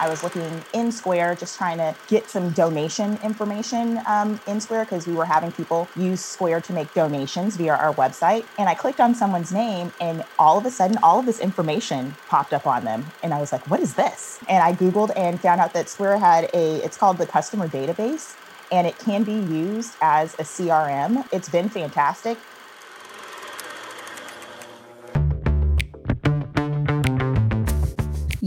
I was looking in Square, just trying to get some donation information um, in Square because we were having people use Square to make donations via our website. And I clicked on someone's name, and all of a sudden, all of this information popped up on them. And I was like, what is this? And I Googled and found out that Square had a, it's called the customer database and it can be used as a CRM. It's been fantastic.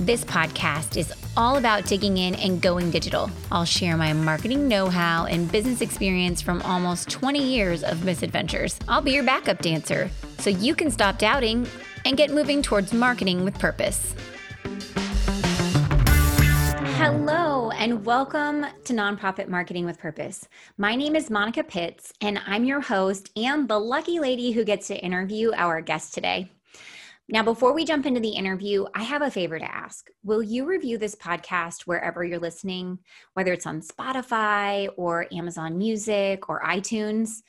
This podcast is all about digging in and going digital. I'll share my marketing know how and business experience from almost 20 years of misadventures. I'll be your backup dancer so you can stop doubting and get moving towards marketing with purpose. Hello, and welcome to Nonprofit Marketing with Purpose. My name is Monica Pitts, and I'm your host and the lucky lady who gets to interview our guest today. Now, before we jump into the interview, I have a favor to ask. Will you review this podcast wherever you're listening, whether it's on Spotify or Amazon Music or iTunes?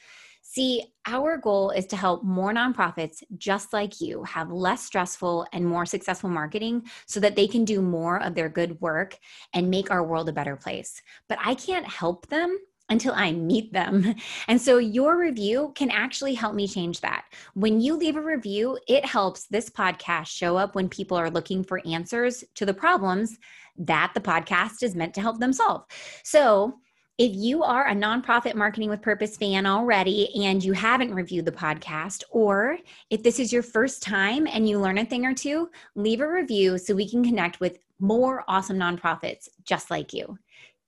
See, our goal is to help more nonprofits just like you have less stressful and more successful marketing so that they can do more of their good work and make our world a better place. But I can't help them until I meet them. And so your review can actually help me change that. When you leave a review, it helps this podcast show up when people are looking for answers to the problems that the podcast is meant to help them solve. So, if you are a nonprofit marketing with purpose fan already and you haven't reviewed the podcast, or if this is your first time and you learn a thing or two, leave a review so we can connect with more awesome nonprofits just like you.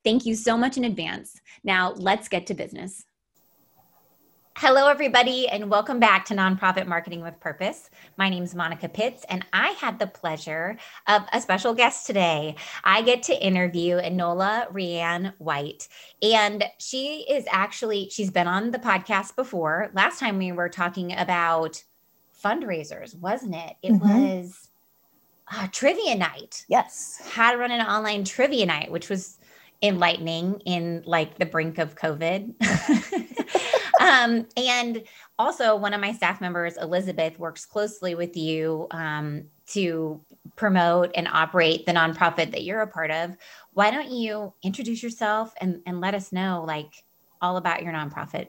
Thank you so much in advance. Now, let's get to business. Hello, everybody, and welcome back to Nonprofit Marketing with Purpose. My name is Monica Pitts, and I had the pleasure of a special guest today. I get to interview Enola Rianne White, and she is actually, she's been on the podcast before. Last time we were talking about fundraisers, wasn't it? It mm-hmm. was uh, trivia night. Yes. How to run an online trivia night, which was enlightening in like the brink of COVID. um, and also, one of my staff members, Elizabeth, works closely with you um, to promote and operate the nonprofit that you're a part of. Why don't you introduce yourself and, and let us know like all about your nonprofit?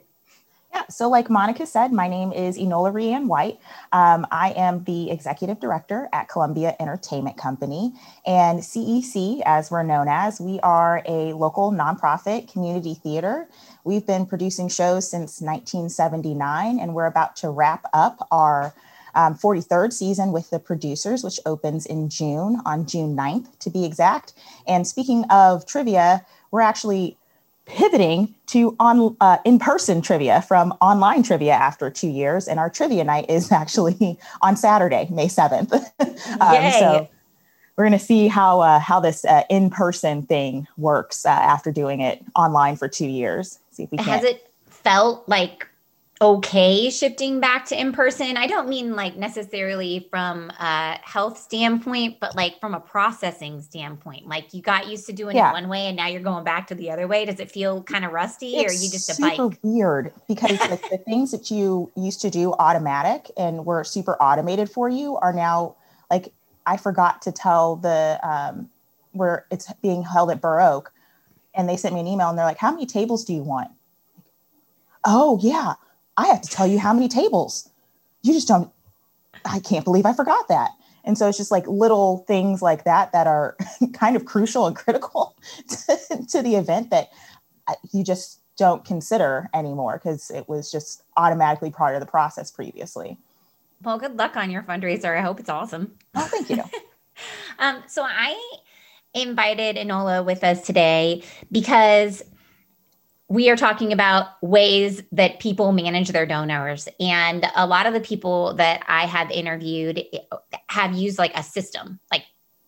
Yeah, so like Monica said, my name is Enola Rianne White. Um, I am the executive director at Columbia Entertainment Company. And CEC, as we're known as, we are a local nonprofit community theater. We've been producing shows since 1979, and we're about to wrap up our um, 43rd season with the producers, which opens in June, on June 9th to be exact. And speaking of trivia, we're actually pivoting to on uh, in-person trivia from online trivia after two years. And our trivia night is actually on saturday may 7th um, so we're going to see how uh, how this uh, in-person thing works uh, after doing it online for two years. See if we can has it felt like okay shifting back to in person. I don't mean like necessarily from a health standpoint, but like from a processing standpoint. Like you got used to doing yeah. it one way and now you're going back to the other way. Does it feel kind of rusty it's or you just super a bike? weird because like the things that you used to do automatic and were super automated for you are now like I forgot to tell the um where it's being held at baroque and they sent me an email and they're like, How many tables do you want? Oh yeah I have to tell you how many tables. You just don't, I can't believe I forgot that. And so it's just like little things like that that are kind of crucial and critical to, to the event that you just don't consider anymore because it was just automatically part of the process previously. Well, good luck on your fundraiser. I hope it's awesome. Oh, thank you. um, so I invited Enola with us today because we are talking about ways that people manage their donors. And a lot of the people that I have interviewed have used like a system, like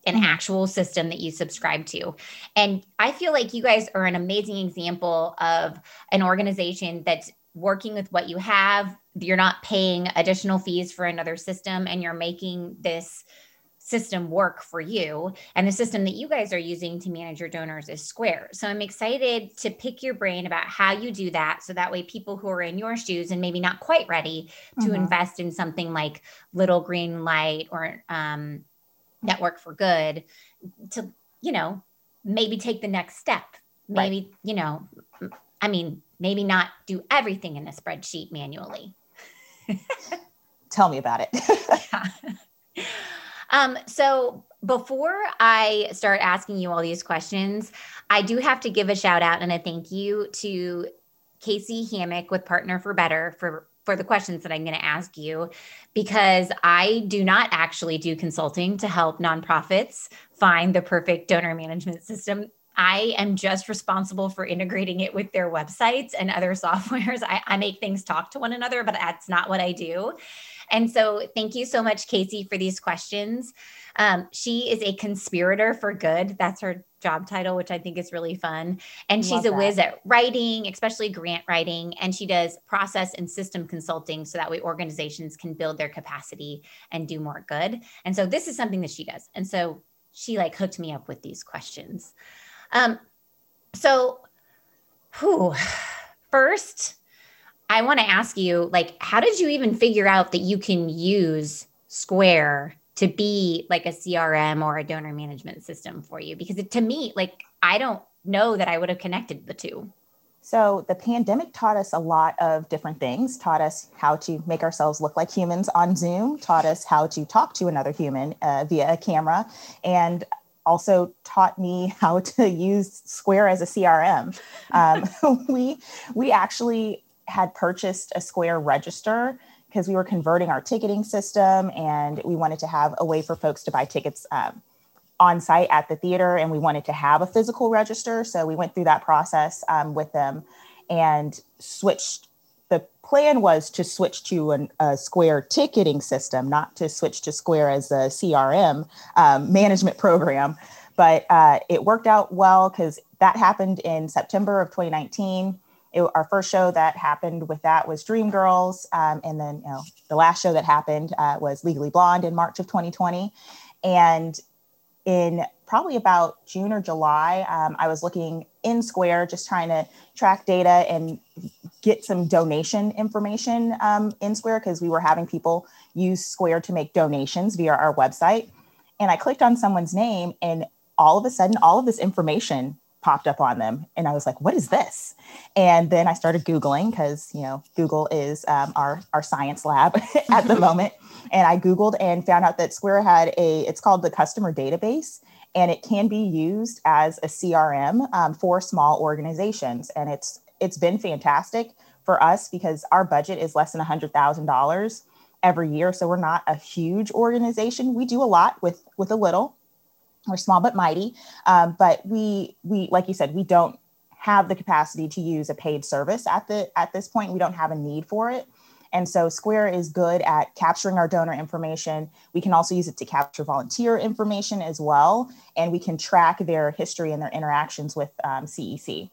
an mm-hmm. actual system that you subscribe to. And I feel like you guys are an amazing example of an organization that's working with what you have. You're not paying additional fees for another system and you're making this system work for you. And the system that you guys are using to manage your donors is Square. So I'm excited to pick your brain about how you do that. So that way, people who are in your shoes and maybe not quite ready to mm-hmm. invest in something like Little Green Light or um, Network for Good to, you know, maybe take the next step. Maybe, right. you know, I mean, maybe not do everything in a spreadsheet manually. Tell me about it. Um, so before I start asking you all these questions, I do have to give a shout out and a thank you to Casey Hammock with Partner for Better for for the questions that I'm going to ask you because I do not actually do consulting to help nonprofits find the perfect donor management system. I am just responsible for integrating it with their websites and other softwares. I, I make things talk to one another, but that's not what I do. And so, thank you so much, Casey, for these questions. Um, she is a conspirator for good. That's her job title, which I think is really fun. And she's a whiz at writing, especially grant writing. And she does process and system consulting so that way organizations can build their capacity and do more good. And so, this is something that she does. And so, she like hooked me up with these questions. Um, so, whew, first, I want to ask you, like, how did you even figure out that you can use Square to be like a CRM or a donor management system for you? Because it, to me, like, I don't know that I would have connected the two. So the pandemic taught us a lot of different things, taught us how to make ourselves look like humans on Zoom, taught us how to talk to another human uh, via a camera, and also taught me how to use Square as a CRM. Um, we we actually had purchased a Square register because we were converting our ticketing system and we wanted to have a way for folks to buy tickets um, on site at the theater and we wanted to have a physical register. So we went through that process um, with them and switched. Plan was to switch to an, a Square ticketing system, not to switch to Square as a CRM um, management program. But uh, it worked out well because that happened in September of 2019 it, our first show that happened with that was Dreamgirls, um, and then you know the last show that happened uh, was Legally Blonde in March of 2020, and in probably about June or July, um, I was looking in Square, just trying to track data and get some donation information um, in Square because we were having people use Square to make donations via our website. And I clicked on someone's name, and all of a sudden, all of this information popped up on them and i was like what is this? And then i started googling because you know google is um, our our science lab at the moment. And i googled and found out that square had a it's called the customer database and it can be used as a crm um, for small organizations. And it's it's been fantastic for us because our budget is less than $100000 every year. So we're not a huge organization. We do a lot with with a little we're small but mighty, um, but we we like you said we don't have the capacity to use a paid service at the at this point. We don't have a need for it. And so Square is good at capturing our donor information. We can also use it to capture volunteer information as well. And we can track their history and their interactions with um, CEC.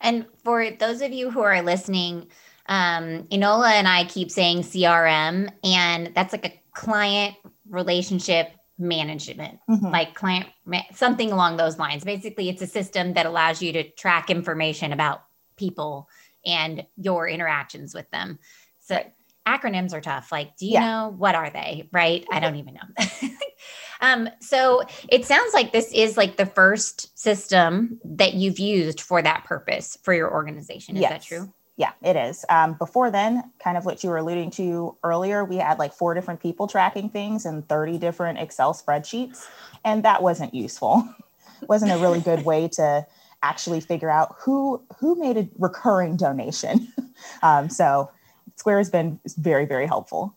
And for those of you who are listening, um, Enola and I keep saying CRM, and that's like a client relationship management, mm-hmm. like client, something along those lines. Basically, it's a system that allows you to track information about people and your interactions with them. So acronyms are tough. Like, do you yeah. know what are they? Right? I don't even know. um, so it sounds like this is like the first system that you've used for that purpose for your organization. Is yes. that true? Yeah, it is. Um, before then, kind of what you were alluding to earlier, we had like four different people tracking things and 30 different Excel spreadsheets, and that wasn't useful. wasn't a really good way to actually figure out who who made a recurring donation. um, so Square has been very, very helpful.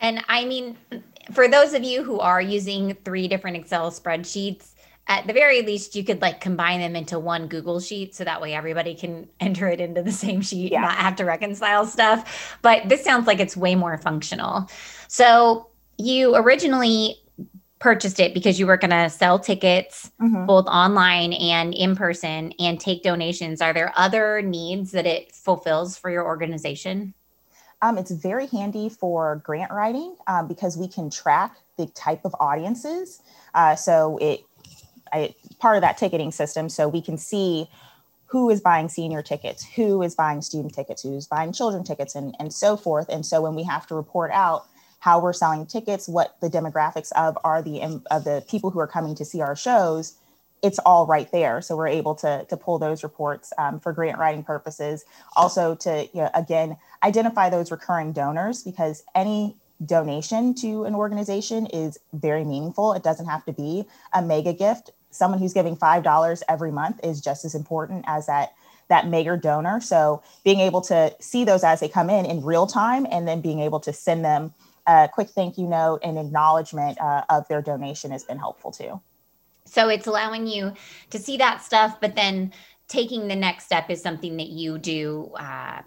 And I mean, for those of you who are using three different Excel spreadsheets, at the very least you could like combine them into one google sheet so that way everybody can enter it into the same sheet yeah. not have to reconcile stuff but this sounds like it's way more functional so you originally purchased it because you were going to sell tickets mm-hmm. both online and in person and take donations. Are there other needs that it fulfills for your organization? Um, it's very handy for grant writing um, because we can track the type of audiences. Uh, so it, I, part of that ticketing system, so we can see who is buying senior tickets, who is buying student tickets, who's buying children tickets, and, and so forth. And so when we have to report out how we're selling tickets, what the demographics of are the of the people who are coming to see our shows, it's all right there. So we're able to to pull those reports um, for grant writing purposes. Also to you know, again identify those recurring donors because any donation to an organization is very meaningful. It doesn't have to be a mega gift. Someone who's giving five dollars every month is just as important as that that mega donor. So being able to see those as they come in in real time and then being able to send them a quick thank you note and acknowledgement uh, of their donation has been helpful too. So it's allowing you to see that stuff, but then taking the next step is something that you do uh,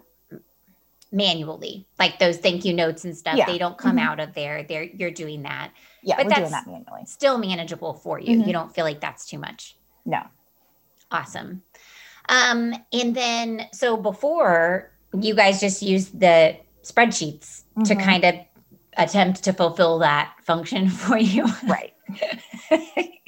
manually, like those thank you notes and stuff. Yeah. They don't come mm-hmm. out of there. They're you're doing that. Yeah, but we're that's doing that manually. Still manageable for you. Mm-hmm. You don't feel like that's too much. No. Awesome. Um, and then so before you guys just used the spreadsheets mm-hmm. to kind of attempt to fulfill that function for you. Right.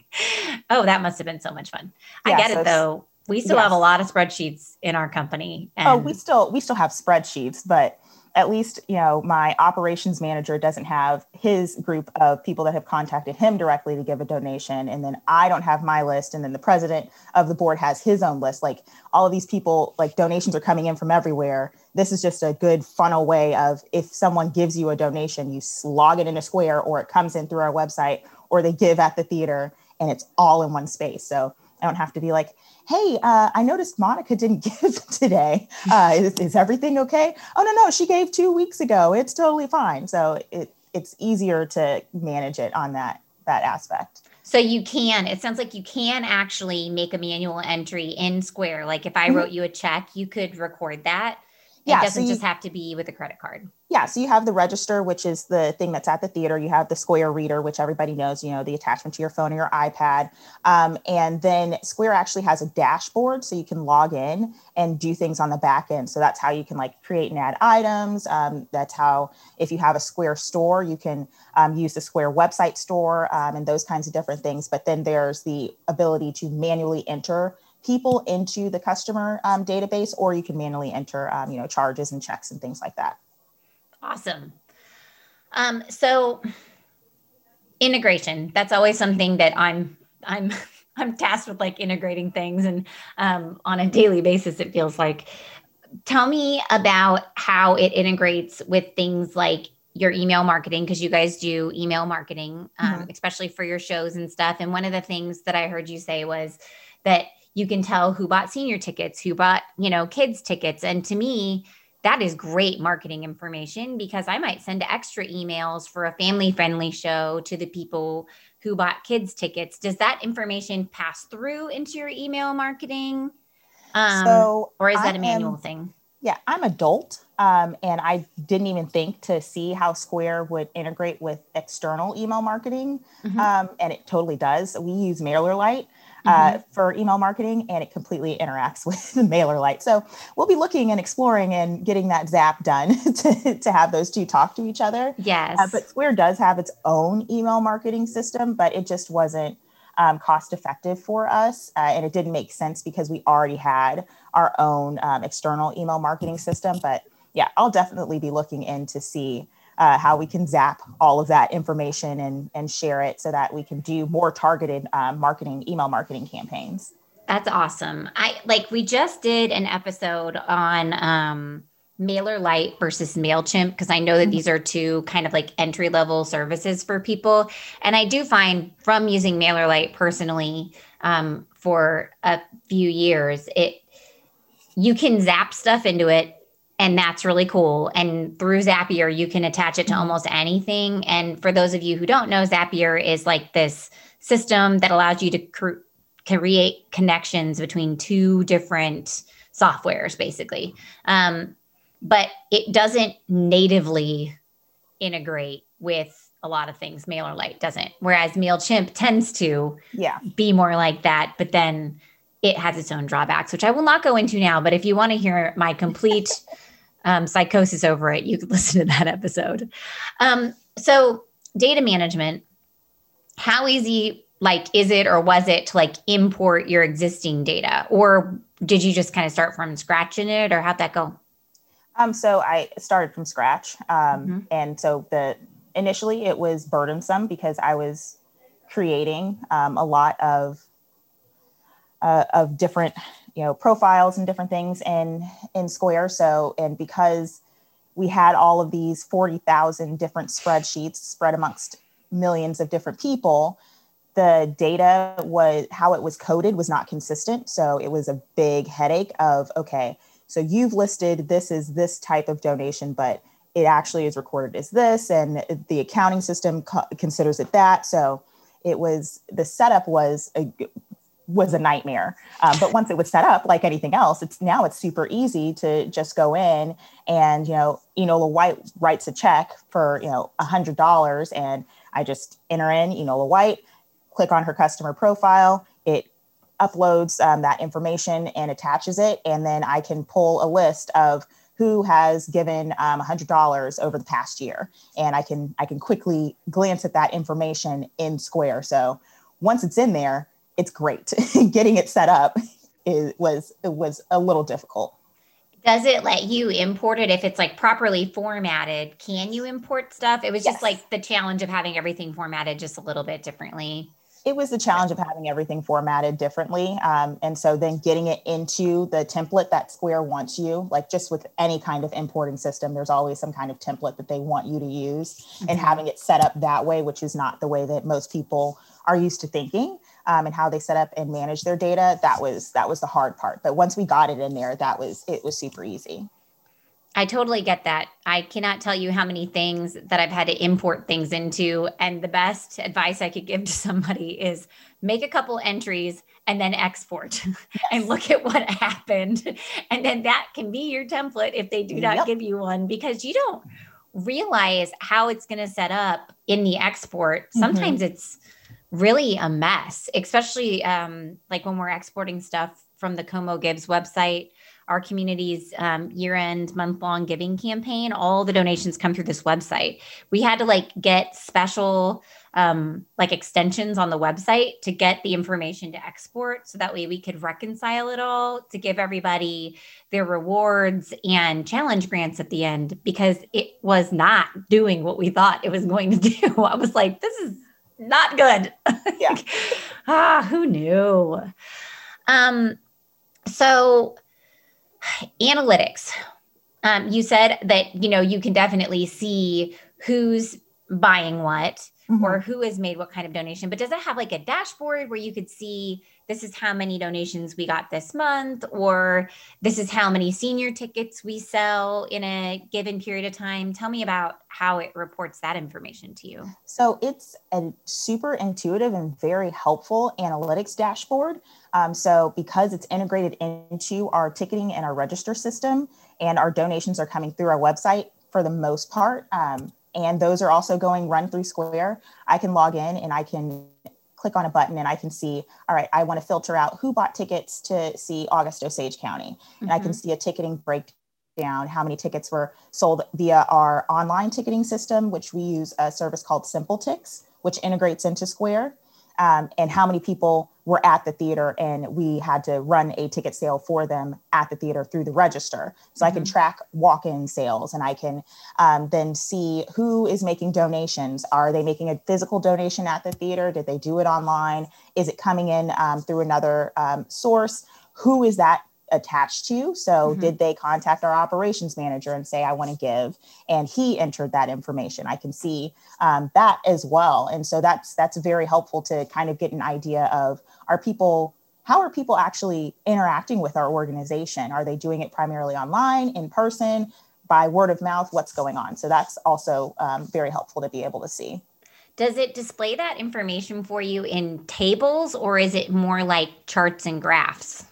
oh, that must have been so much fun. Yeah, I get so it though. We still yes. have a lot of spreadsheets in our company. oh, we still we still have spreadsheets, but at least you know my operations manager doesn't have his group of people that have contacted him directly to give a donation. And then i don't have my list. And then the president of the board has his own list. Like all of these people like donations are coming in from everywhere. This is just a good funnel way of if someone gives you a donation you log it in a square or it comes in through our website or they give at the theater and it's all in one space. So I don't have to be like, hey, uh, I noticed Monica didn't give today. Uh, is, is, everything okay? Oh, no, no, she gave two weeks ago. It's totally fine. So it, it's easier to manage it on that, that aspect. So you can, it sounds like you can actually make a manual entry in Square. Like if I mm-hmm. wrote you a check, you could record that yeah, it doesn't so you, just have to be with a credit card. Yeah, so you have the register, which is the thing that's at the theater. You have the Square Reader, which everybody knows, you know, the attachment to your phone or your iPad. Um, and then Square actually has a dashboard, so you can log in and do things on the back end. So that's how you can like create and add items. Um, that's how, if you have a Square store, you can um, use the Square website store um, and those kinds of different things. But then there's the ability to manually enter people into the customer um, database, or you can manually enter, um, you know, charges and checks and things like that. Awesome. Um, so integration, that's always something that I'm, I'm, I'm tasked with like integrating things and um, on a daily basis, it feels like. Tell me about how it integrates with things like your email marketing because you guys do email marketing um, mm-hmm. especially for your shows and stuff and one of the things that i heard you say was that you can tell who bought senior tickets, who bought, you know, kids tickets. And to me, that is great marketing information because I might send extra emails for a family friendly show to the people who bought kids tickets. Does that information pass through into your email marketing? Um, so or is that I a manual am, thing? Yeah, I'm adult. Um, and I didn't even think to see how Square would integrate with external email marketing. Mm-hmm. Um, and it totally does. We use MailerLite. Uh, mm-hmm. for email marketing and it completely interacts with the MailerLite. So we'll be looking and exploring and getting that zap done to, to have those two talk to each other. Yes. Uh, but Square does have its own email marketing system, but it just wasn't um, cost effective for us. Uh, and it didn't make sense because we already had our own um, external email marketing system. But yeah, I'll definitely be looking in to see uh, how we can zap all of that information and, and share it so that we can do more targeted uh, marketing, email marketing campaigns. That's awesome. I like we just did an episode on um, Mailer MailerLite versus MailChimp because I know that these are two kind of like entry level services for people. And I do find from using Mailer MailerLite personally um, for a few years, it you can zap stuff into it and that's really cool. And through Zapier, you can attach it to mm-hmm. almost anything. And for those of you who don't know, Zapier is like this system that allows you to cr- create connections between two different softwares, basically. Um, but it doesn't natively integrate with a lot of things. MailerLite doesn't. Whereas MailChimp tends to yeah. be more like that, but then it has its own drawbacks, which I will not go into now. But if you want to hear my complete um, psychosis over it, you could listen to that episode. Um, so, data management, how easy like is it or was it to like import your existing data or did you just kind of start from scratch in it or how'd that go um, so i started from scratch um, mm-hmm. and so the initially it was burdensome because i was creating um, a lot of uh, of different you know profiles and different things in in square. So and because we had all of these 40,000 different spreadsheets spread amongst millions of different people the data was how it was coded was not consistent. So it was a big headache of okay so you've listed this is this type of donation but it actually is recorded as this and the accounting system co- considers it that. So it was the setup was a was a nightmare um, but once it was set up like anything else it's now it's super easy to just go in and you know enola white writes a check for you know a hundred dollars and i just enter in enola white click on her customer profile, it uploads um, that information and attaches it. And then I can pull a list of who has given um, $100 over the past year. And I can, I can quickly glance at that information in Square. So once it's in there, it's great. Getting it set up is, was, it was a little difficult. Does it let you import it if it's like properly formatted? Can you import stuff? It was yes. just like the challenge of having everything formatted just a little bit differently it was the challenge of having everything formatted differently. Um, and so then getting it into the template that Square wants you, like just with any kind of importing system, there's always some kind of template that they want you to use mm-hmm. and having it set up that way, which is not the way that most people are used to thinking um, and how they set up and manage their data. That was, that was the hard part. But once we got it in there, that was, it was super easy. I totally get that. I cannot tell you how many things that I've had to import things into. And the best advice I could give to somebody is make a couple entries and then export yes. and look at what happened. And then that can be your template if they do not yep. give you one because you don't realize how it's going to set up in the export. Mm-hmm. Sometimes mm-hmm. it's really a mess, especially um, like when we're exporting stuff from the Como Gives website our community's um, year-end month-long giving campaign all the donations come through this website. We had to like get special um, like extensions on the website to get the information to export so that way we could reconcile it all to give everybody their rewards and challenge grants at the end because it was not doing what we thought it was going to do. I was like this is not good. Yeah. Ah who knew? Um so analytics. Um, you said that you know you can definitely see who's buying what mm-hmm. or who has made what kind of donation but does it have like a dashboard where you could see this is how many donations we got this month or this is how many senior tickets we sell in a given period of time. Tell me about how it reports that information to you. So it's a super intuitive and very helpful analytics dashboard. Um, so because it's integrated into our ticketing and our register system and our donations are coming through our website for the most part um, and those are also going run through square i can log in and i can click on a button and i can see all right i want to filter out who bought tickets to see august osage county and mm-hmm. i can mm-hmm. see a ticketing breakdown how many tickets were sold via our online ticketing system which we use a service called SimpleTix which integrates into square um, and how many people were at the theater and we had to run a ticket sale for them at the theater through the register so mm-hmm. i can mm-hmm. track walk-in sales and i can um, then see who is making donations are they making a physical donation at the theater did they do it online is it coming in um, through another um, source who is that attached to. So, mm-hmm. did they contact our operations manager and say, I want to give? And he entered that information. I can see um, that as well. And so, that's that's very helpful to kind of get an idea of are people how are people actually interacting with our organization? Are they doing it primarily online, in person, by word of mouth? What's going on? So that's also um, very helpful to be able to see. Does it display that information for you in tables or is it more like charts and graphs?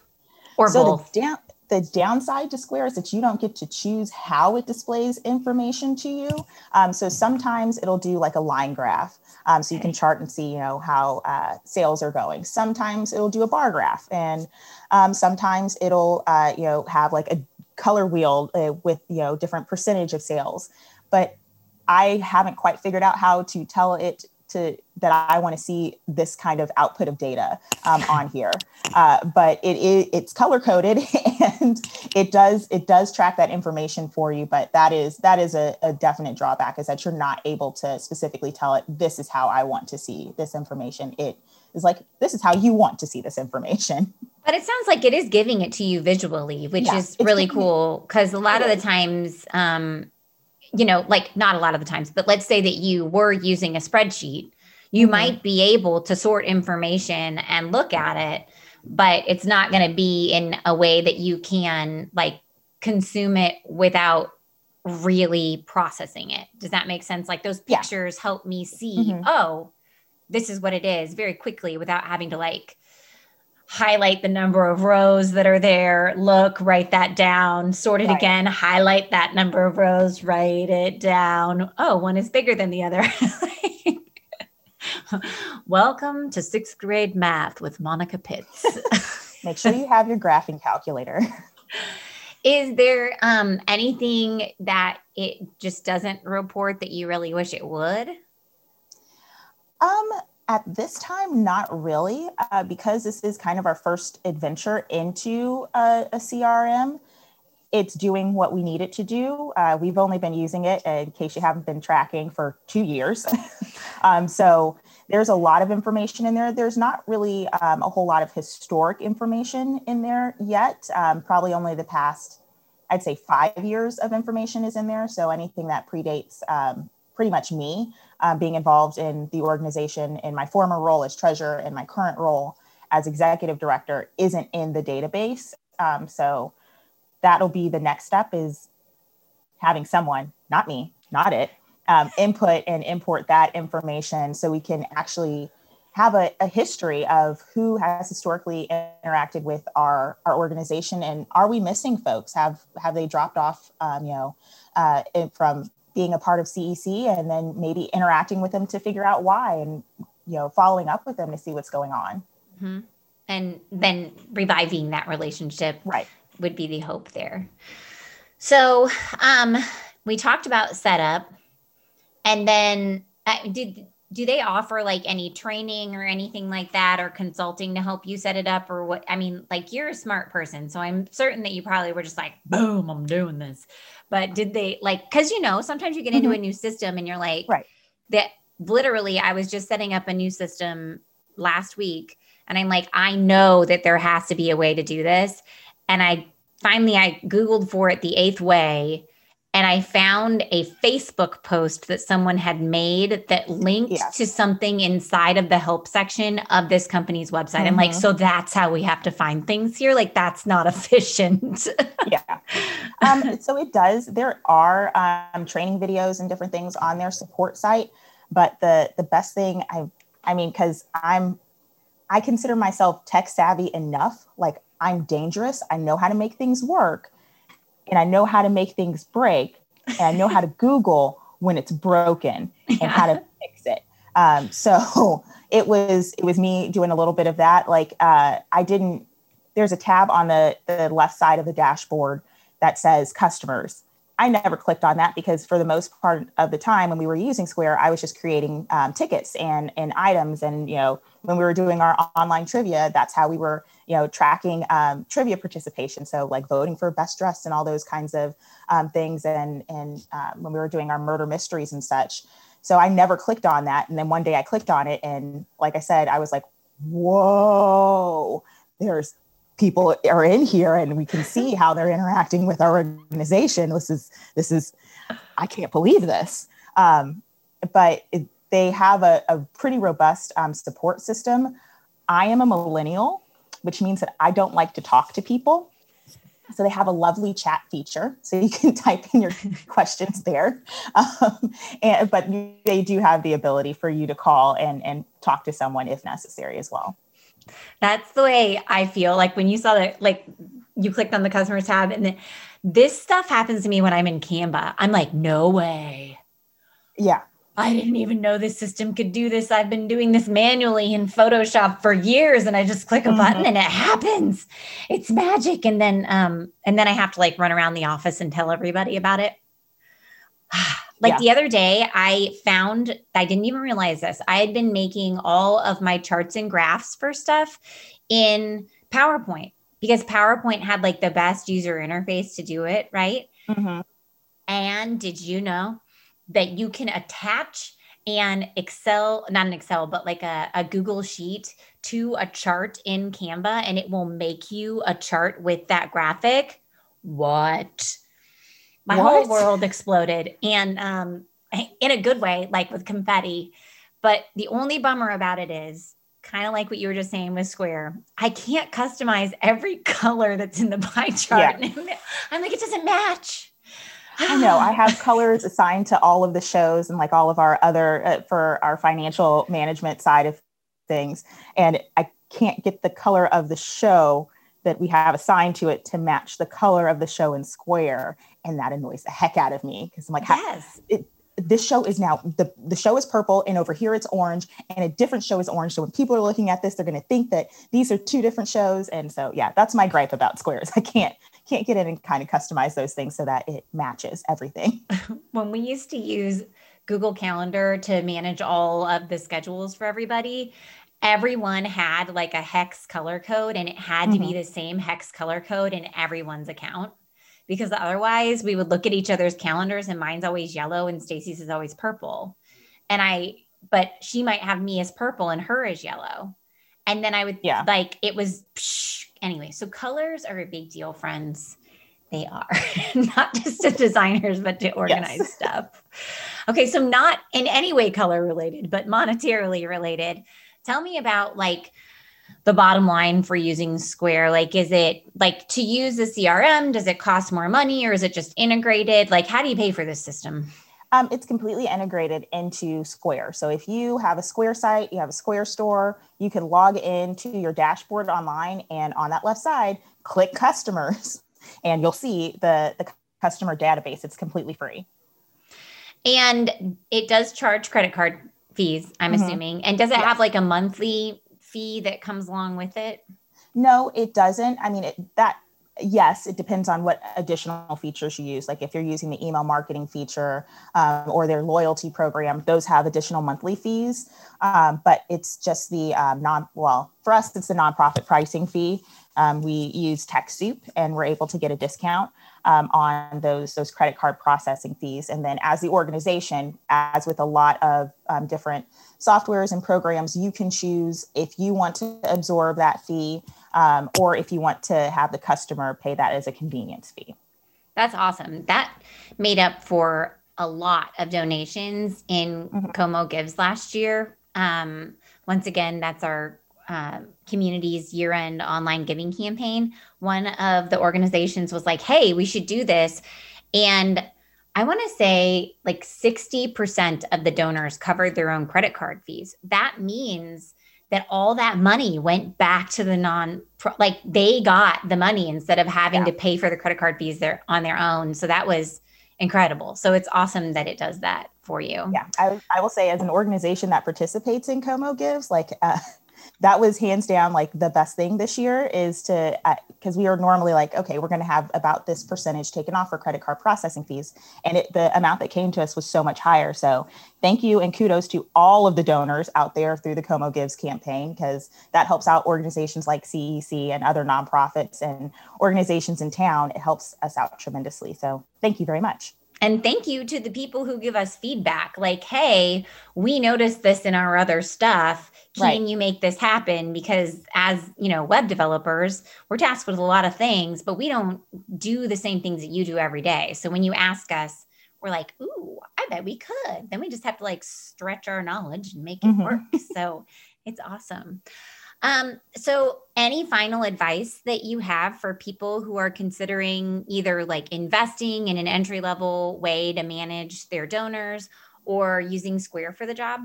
Or so both? The, down, the downside to Square is that you don't get to choose how it displays information to you. Um, so sometimes it'll do like a line graph. Um, so you can chart and see, you know, how uh, sales are going. Sometimes it'll do a bar graph, and um, sometimes it'll, uh, you know, have like a color wheel uh, with, you know, different percentage of sales. But I haven't quite figured out how to tell it to that I want to see this kind of output of data um, on here. Uh, but it is it's color coded and it does it does track that information for you. But that is that is a, a, definite drawback is that you're not able to specifically tell it this is how I want to see this information. It is like this is how you want to see this information. But it sounds like it is giving it to you visually, which yeah, is really cool because a lot of the times. Um, you know, like not a lot of the times, but let's say that you were using a spreadsheet, you mm-hmm. might be able to sort information and look at it, but it's not going to be in a way that you can like consume it without really processing it. Does that make sense? Like those pictures yeah. help me see, mm-hmm. oh, this is what it is very quickly without having to like highlight the number of rows that are there, look, write that down, sort it right. again, highlight that number of rows, write it down. Oh, one is bigger than the other. Welcome to sixth grade math with Monica Pitts. Make sure you have your graphing calculator. Is there um, anything that it just doesn't report that you really wish it would? Um, at this time, not really, uh, because this is kind of our first adventure into a, a CRM. It's doing what we need it to do. Uh, we've only been using it, in case you haven't been tracking, for two years. um, so there's a lot of information in there. There's not really um, a whole lot of historic information in there yet. Um, probably only the past, I'd say, five years of information is in there. So anything that predates um, pretty much me um, being involved in the organization in my former role as treasurer and my current role as executive director isn't in the database. Um, so that'll be the next step is having someone, not me, not it, um, input and import that information so we can actually have a, a, history of who has historically interacted with our, our organization and are we missing folks have have they dropped off um, you know uh, from being a part of CEC and then maybe interacting with them to figure out why and you know following up with them to see what's going on. Mm-hmm. And then reviving that relationship right would be the hope there. So um, we talked about setup, and then uh, did do they offer like any training or anything like that or consulting to help you set it up or what? I mean like you're a smart person so i'm certain that you probably were just like boom i'm doing this. But did they like because you know sometimes you get into mm-hmm. a new system and you're like right. that literally i was just setting up a new system last week and i'm like i know that there has to be a way to do this. And i finally i googled for it the eighth way and I found a Facebook post that someone had made that linked yes. to something inside of the help section of this company's website. Mm-hmm. I'm like, mm-hmm. so that's how we have to find things here. Like, that's not efficient. yeah. Um, so it does. There are um, training videos and different things on their support site, but the the best thing I, I mean, because I'm, I consider myself tech savvy enough. Like I'm dangerous. I know how to make things work and I know how to make things break and I know how to Google when it's broken and yeah. how to fix it. Um, so it was it was me doing a little bit of that. Like uh, I didn't. There's a tab on the the left side of the dashboard that says customers. I never clicked on that because for the most part of the time when we were using Square, I was just creating um, tickets and and items. And you know, when we were doing our online trivia, that's how we were you know tracking um, trivia participation. So like voting for best dress and all those kinds of um, things. And and uh, when we were doing our murder mysteries and such. So I never clicked on that. And then one day I clicked on it, and like I said, I was like, whoa, there's people are in here and we can see how they're interacting with our organization. This is this is i can't believe this. Um, but it, they have a, a pretty robust um, support system. I am a millennial which means that i don't like to talk to people. So they have a lovely chat feature. So you can type in your questions there. Um, and, but they do have the ability for you to call and, and talk to someone if necessary as well that's the way I feel. Like when you saw that, like you clicked on the customers tab and then this stuff happens to me when I'm in Canva. I'm like, no way. Yeah. I didn't even know this system could do this. I've been doing this manually in Photoshop for years and I just click a button mm-hmm. and it happens. It's magic. And then um and then I have to like run around the office and tell everybody about it. like yeah. the other day I found I didn't even realize this. I had been making all of my charts and graphs for stuff in PowerPoint because PowerPoint had like the best user interface to do it, right? Mm-hmm. And did you know that you can attach an Excel, not an Excel, but like a, a Google Sheet to a chart in Canva and it will make you a chart with that graphic? What? My what? whole world exploded. And um, in a good way, like with confetti. But the only bummer about it is kind of like what you were just saying with Square. I can't customize every color that's in the pie chart. Yeah. I'm like, it doesn't match. I know I have colors assigned to all of the shows and like all of our other uh, for our financial management side of things. And I can't get the color of the show that we have assigned to it to match the color of the show in Square. And that annoys the heck out of me because I'm like, yes. It, this show is now the, the show is purple and over here it's orange and a different show is orange. So when people are looking at this, they're going to think that these are two different shows. And so, yeah, that's my gripe about squares. I can't, can't get in and kind of customize those things so that it matches everything. when we used to use Google Calendar to manage all of the schedules for everybody, everyone had like a hex color code and it had mm-hmm. to be mm-hmm. the same hex color code in everyone's account because otherwise we would look at each other's calendars and mine's always yellow and Stacy's is always purple. And I, but she might have me as purple and her as yellow. And then I would, yeah, like it was, psh, anyway. So colors are a big deal, friends. They are not just to designers, but to organize yes. stuff. Okay. So, not in any way color related, but monetarily related. Tell me about like, the bottom line for using Square? Like, is it like to use the CRM? Does it cost more money or is it just integrated? Like, how do you pay for this system? Um, it's completely integrated into Square. So if you have a Square site, you have a Square store, you can log into your dashboard online, and on that left side, click customers, and you'll see the, the customer database. It's completely free. And it does charge credit card fees, I'm mm-hmm. assuming. And does it yes. have like a monthly fee that comes along with it? No, it doesn't. I mean, it, that yes, it depends on what additional features you use. Like if you're using the email marketing feature um, or their loyalty program, those have additional monthly fees. Um, but it's just the um, non, well, for us, it's the nonprofit pricing fee. Um, we use TechSoup and we're able to get a discount um, on those, those credit card processing fees. And then as the organization, as with a lot of um, different softwares and programs, you can choose if you want to absorb that fee um, or if you want to have the customer pay that as a convenience fee. That's awesome. That made up for a lot of donations in mm-hmm. Como Gives last year. Um, once again, that's our uh, community's year end online giving campaign. One of the organizations was like, hey, we should do this. And I want to say like 60% of the donors covered their own credit card fees. That means that all that money went back to the non like they got the money instead of having yeah. to pay for the credit card fees there on their own so that was incredible so it's awesome that it does that for you yeah i, I will say as an organization that participates in como gives like uh, that was hands down like the best thing this year is to because uh, we are normally like okay we're going to have about this percentage taken off for credit card processing fees. And it, the amount that came to us was so much higher. So thank you and kudos to all of the donors out there through the como gives campaign because that helps out organizations like cec and other nonprofits and organizations in town. It helps us out tremendously. So thank you very much and thank you to the people who give us feedback like hey we noticed this in our other stuff. Can right. you make this happen? Because as you know web developers we're tasked with a lot of things but we don't do the same things that you do every day. So when you ask us we're like ooh i bet we could. Then we just have to like stretch our knowledge and make it mm-hmm. work. So it's awesome um, so any final advice that you have for people who are considering either like investing in an entry level way to manage their donors or using square for the job?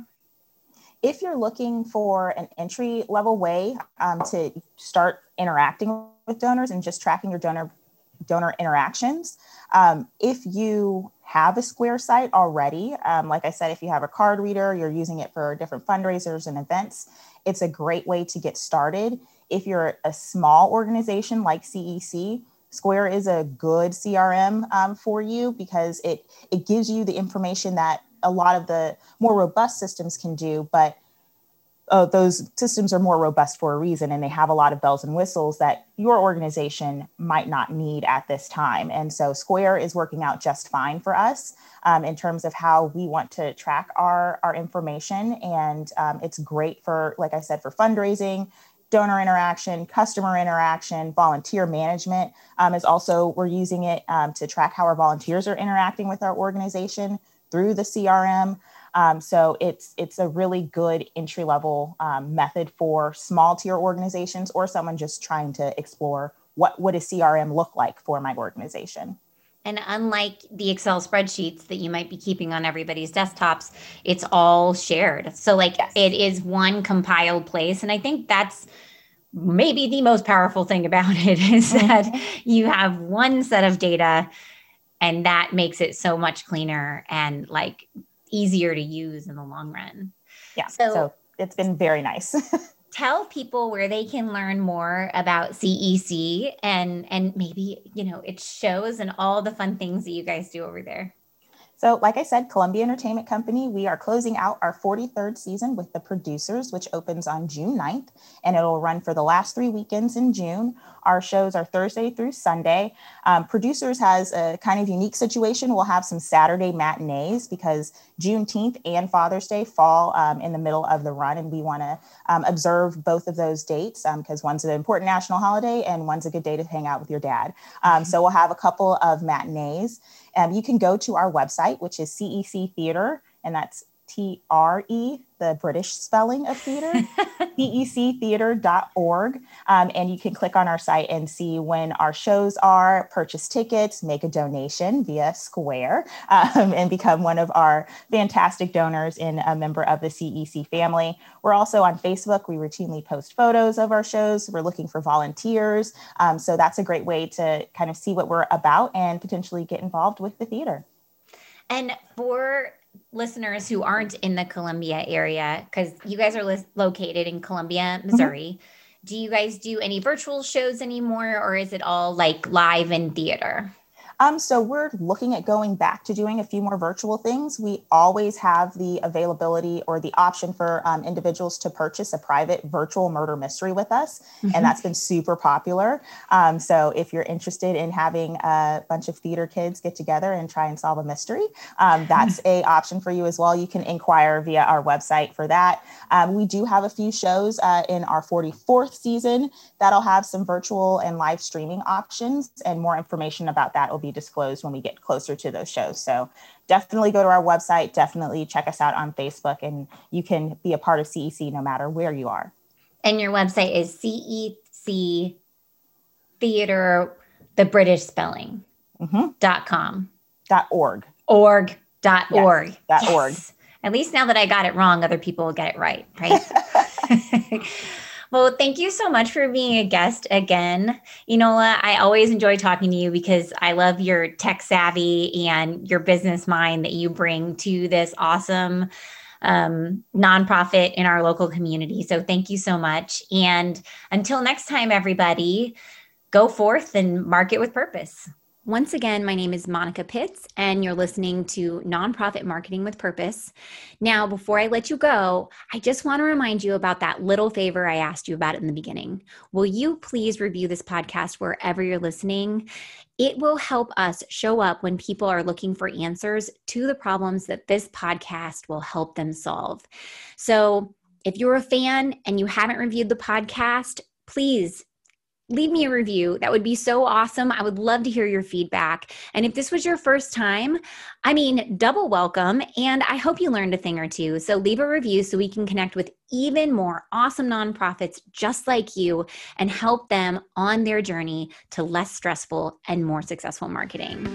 If you're looking for an entry level way um, to start interacting with donors and just tracking your donor donor interactions, um, if you have a Square site already, um, like I said, if you have a card reader, you're using it for different fundraisers and events, it's a great way to get started. If you're a small organization like CEC, Square is a good CRM um, for you because it it gives you the information that a lot of the more robust systems can do, but uh, those systems are more robust for a reason and they have a lot of bells and whistles that your organization might not need at this time. And so Square is working out just fine for us um, in terms of how we want to track our, our information. And um, it's great for, like I said, for fundraising, donor interaction, customer interaction, volunteer management um, is also, we're using it um, to track how our volunteers are interacting with our organization through the CRM. Um, so it's it's a really good entry level um, method for small tier organizations or someone just trying to explore what would a CRM look like for my organization. And unlike the Excel spreadsheets that you might be keeping on everybody's desktops, it's all shared. So like yes. it is one compiled place, and I think that's maybe the most powerful thing about it is mm-hmm. that you have one set of data and that makes it so much cleaner and like easier to use in the long run. Yeah. So, so it's been very nice. tell people where they can learn more about CEC and and maybe, you know, it shows and all the fun things that you guys do over there. So, like I said, Columbia Entertainment Company, we are closing out our 43rd season with The Producers, which opens on June 9th, and it'll run for the last three weekends in June. Our shows are Thursday through Sunday. Um, Producers has a kind of unique situation. We'll have some Saturday matinees because Juneteenth and Father's Day fall um, in the middle of the run, and we want to um, observe both of those dates because um, one's an important national holiday and one's a good day to hang out with your dad. Um, mm-hmm. So, we'll have a couple of matinees. Um, you can go to our website, which is CEC Theater, and that's T R E, the British spelling of theater, cectheatre.org. Um, and you can click on our site and see when our shows are, purchase tickets, make a donation via Square, um, and become one of our fantastic donors and a member of the CEC family. We're also on Facebook. We routinely post photos of our shows. We're looking for volunteers. Um, so that's a great way to kind of see what we're about and potentially get involved with the theater. And for listeners who aren't in the Columbia area, because you guys are li- located in Columbia, mm-hmm. Missouri, mm-hmm. do you guys do any virtual shows anymore, or is it all like live in theater? Um, so we're looking at going back to doing a few more virtual things. We always have the availability or the option for um, individuals to purchase a private virtual murder mystery with us, mm-hmm. and that's been super popular. Um, so if you're interested in having a bunch of theater kids get together and try and solve a mystery, um, that's a option for you as well. You can inquire via our website for that. Um, we do have a few shows uh, in our 44th season that'll have some virtual and live streaming options, and more information about that will be disclosed when we get closer to those shows. So definitely go to our website, definitely check us out on Facebook, and you can be a part of CEC no matter where you are. And your website is CEC Theater, the British spelling, mm-hmm. dot com. Dot org. Org. Dot yes, org. Dot yes. org. At least now that I got it wrong, other people will get it right, right? Well, thank you so much for being a guest again. Enola, I always enjoy talking to you because I love your tech savvy and your business mind that you bring to this awesome um, nonprofit in our local community. So thank you so much. And until next time, everybody, go forth and market with purpose. Once again, my name is Monica Pitts, and you're listening to Nonprofit Marketing with Purpose. Now, before I let you go, I just want to remind you about that little favor I asked you about in the beginning. Will you please review this podcast wherever you're listening? It will help us show up when people are looking for answers to the problems that this podcast will help them solve. So, if you're a fan and you haven't reviewed the podcast, please leave me a review. That would be so awesome. I would love to hear your feedback. And if this was your first time, I mean, double welcome. And I hope you learned a thing or two. So leave a review so we can connect with even more awesome nonprofits just like you and help them on their journey to less stressful and more successful marketing.